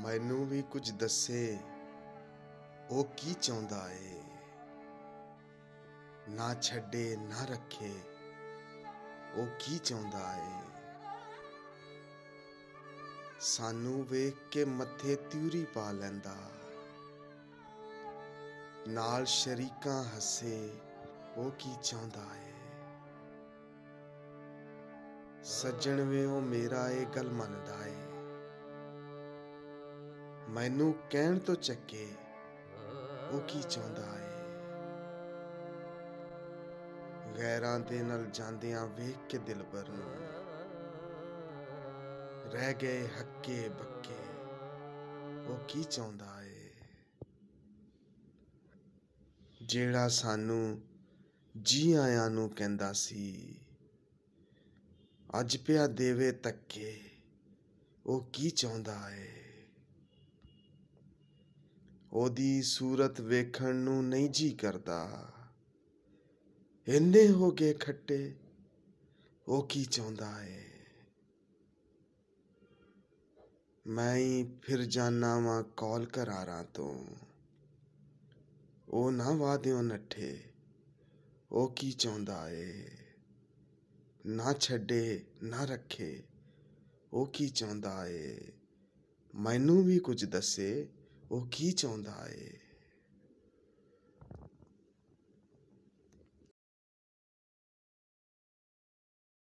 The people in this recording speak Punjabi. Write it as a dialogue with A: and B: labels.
A: ਮੈਨੂੰ ਵੀ ਕੁਝ ਦੱਸੇ, ਉਹ ਕੀ ਚਾਹੁੰਦਾ ਏ? ਨਾ ਛੱਡੇ, ਨਾ ਰੱਖੇ, ਉਹ ਕੀ ਚਾਹੁੰਦਾ ਏ? ਸਾਨੂੰ ਵੇਖ ਕੇ ਮੱਥੇ ਤਿਉਰੀ ਪਾ ਲੈਂਦਾ। ਨਾਲ ਸ਼ਰੀਕਾਂ ਹੱਸੇ, ਉਹ ਕੀ ਚਾਹੁੰਦਾ ਏ? ਸੱਜਣ ਵੇ ਉਹ ਮੇਰਾ ਇਹ ਗੱਲ ਮੰਨਦਾ ਏ। ਮੈਨੂੰ ਕਹਿਣ ਤੋਂ ਚੱਕੇ ਉਹ ਕੀ ਚਾਹੁੰਦਾ ਏ? ਗੈਰਾਂ ਦੇ ਨਾਲ ਜਾਂਦਿਆਂ ਵੇਖ ਕੇ ਦਿਲਬਰ ਨੂੰ ਰਹਿ ਗਏ ਹੱਕੇ ਬੱਕੇ, ਉਹ ਕੀ ਚਾਹੁੰਦਾ ਏ? ਜਿਹੜਾ ਸਾਨੂੰ ਜੀ ਆਇਆਂ ਨੂੰ ਕਹਿੰਦਾ ਸੀ, ਅੱਜ ਪਿਆ ਦੇਵੇ ਤੱਕੇ, ਉਹ ਕੀ ਚਾਹੁੰਦਾ ਏ? ਉਹਦੀ ਸੂਰਤ ਵੇਖਣ ਨੂੰ ਨਹੀਂ ਜੀ ਕਰਦਾ। ਇੰਨੇ ਹੋ ਗਏ ਖੱਟੇ, ਉਹ ਕੀ ਚਾਹੁੰਦਾ ਏ? ਮੈਂ ਹੀ ਫਿਰ ਜਾਣਾ ਵਾਂ ਕਾਲ ਕਰਾਰਾਂ ਤੋਂ। ਉਹ ਨਾ ਵਾਦਿਓ ਨੱਠੇ, ਉਹ ਕੀ ਚਾਹੁੰਦਾ ਏ? ਨਾ ਛੱਡੇ, ਨਾ ਰੱਖੇ, ਉਹ ਕੀ ਚਾਹੁੰਦਾ ਏ? ਮੈਨੂੰ ਵੀ ਕੁਝ ਦੱਸੇ ਉਹ ਕੀ ਚਾਹੁੰਦਾ ਏ?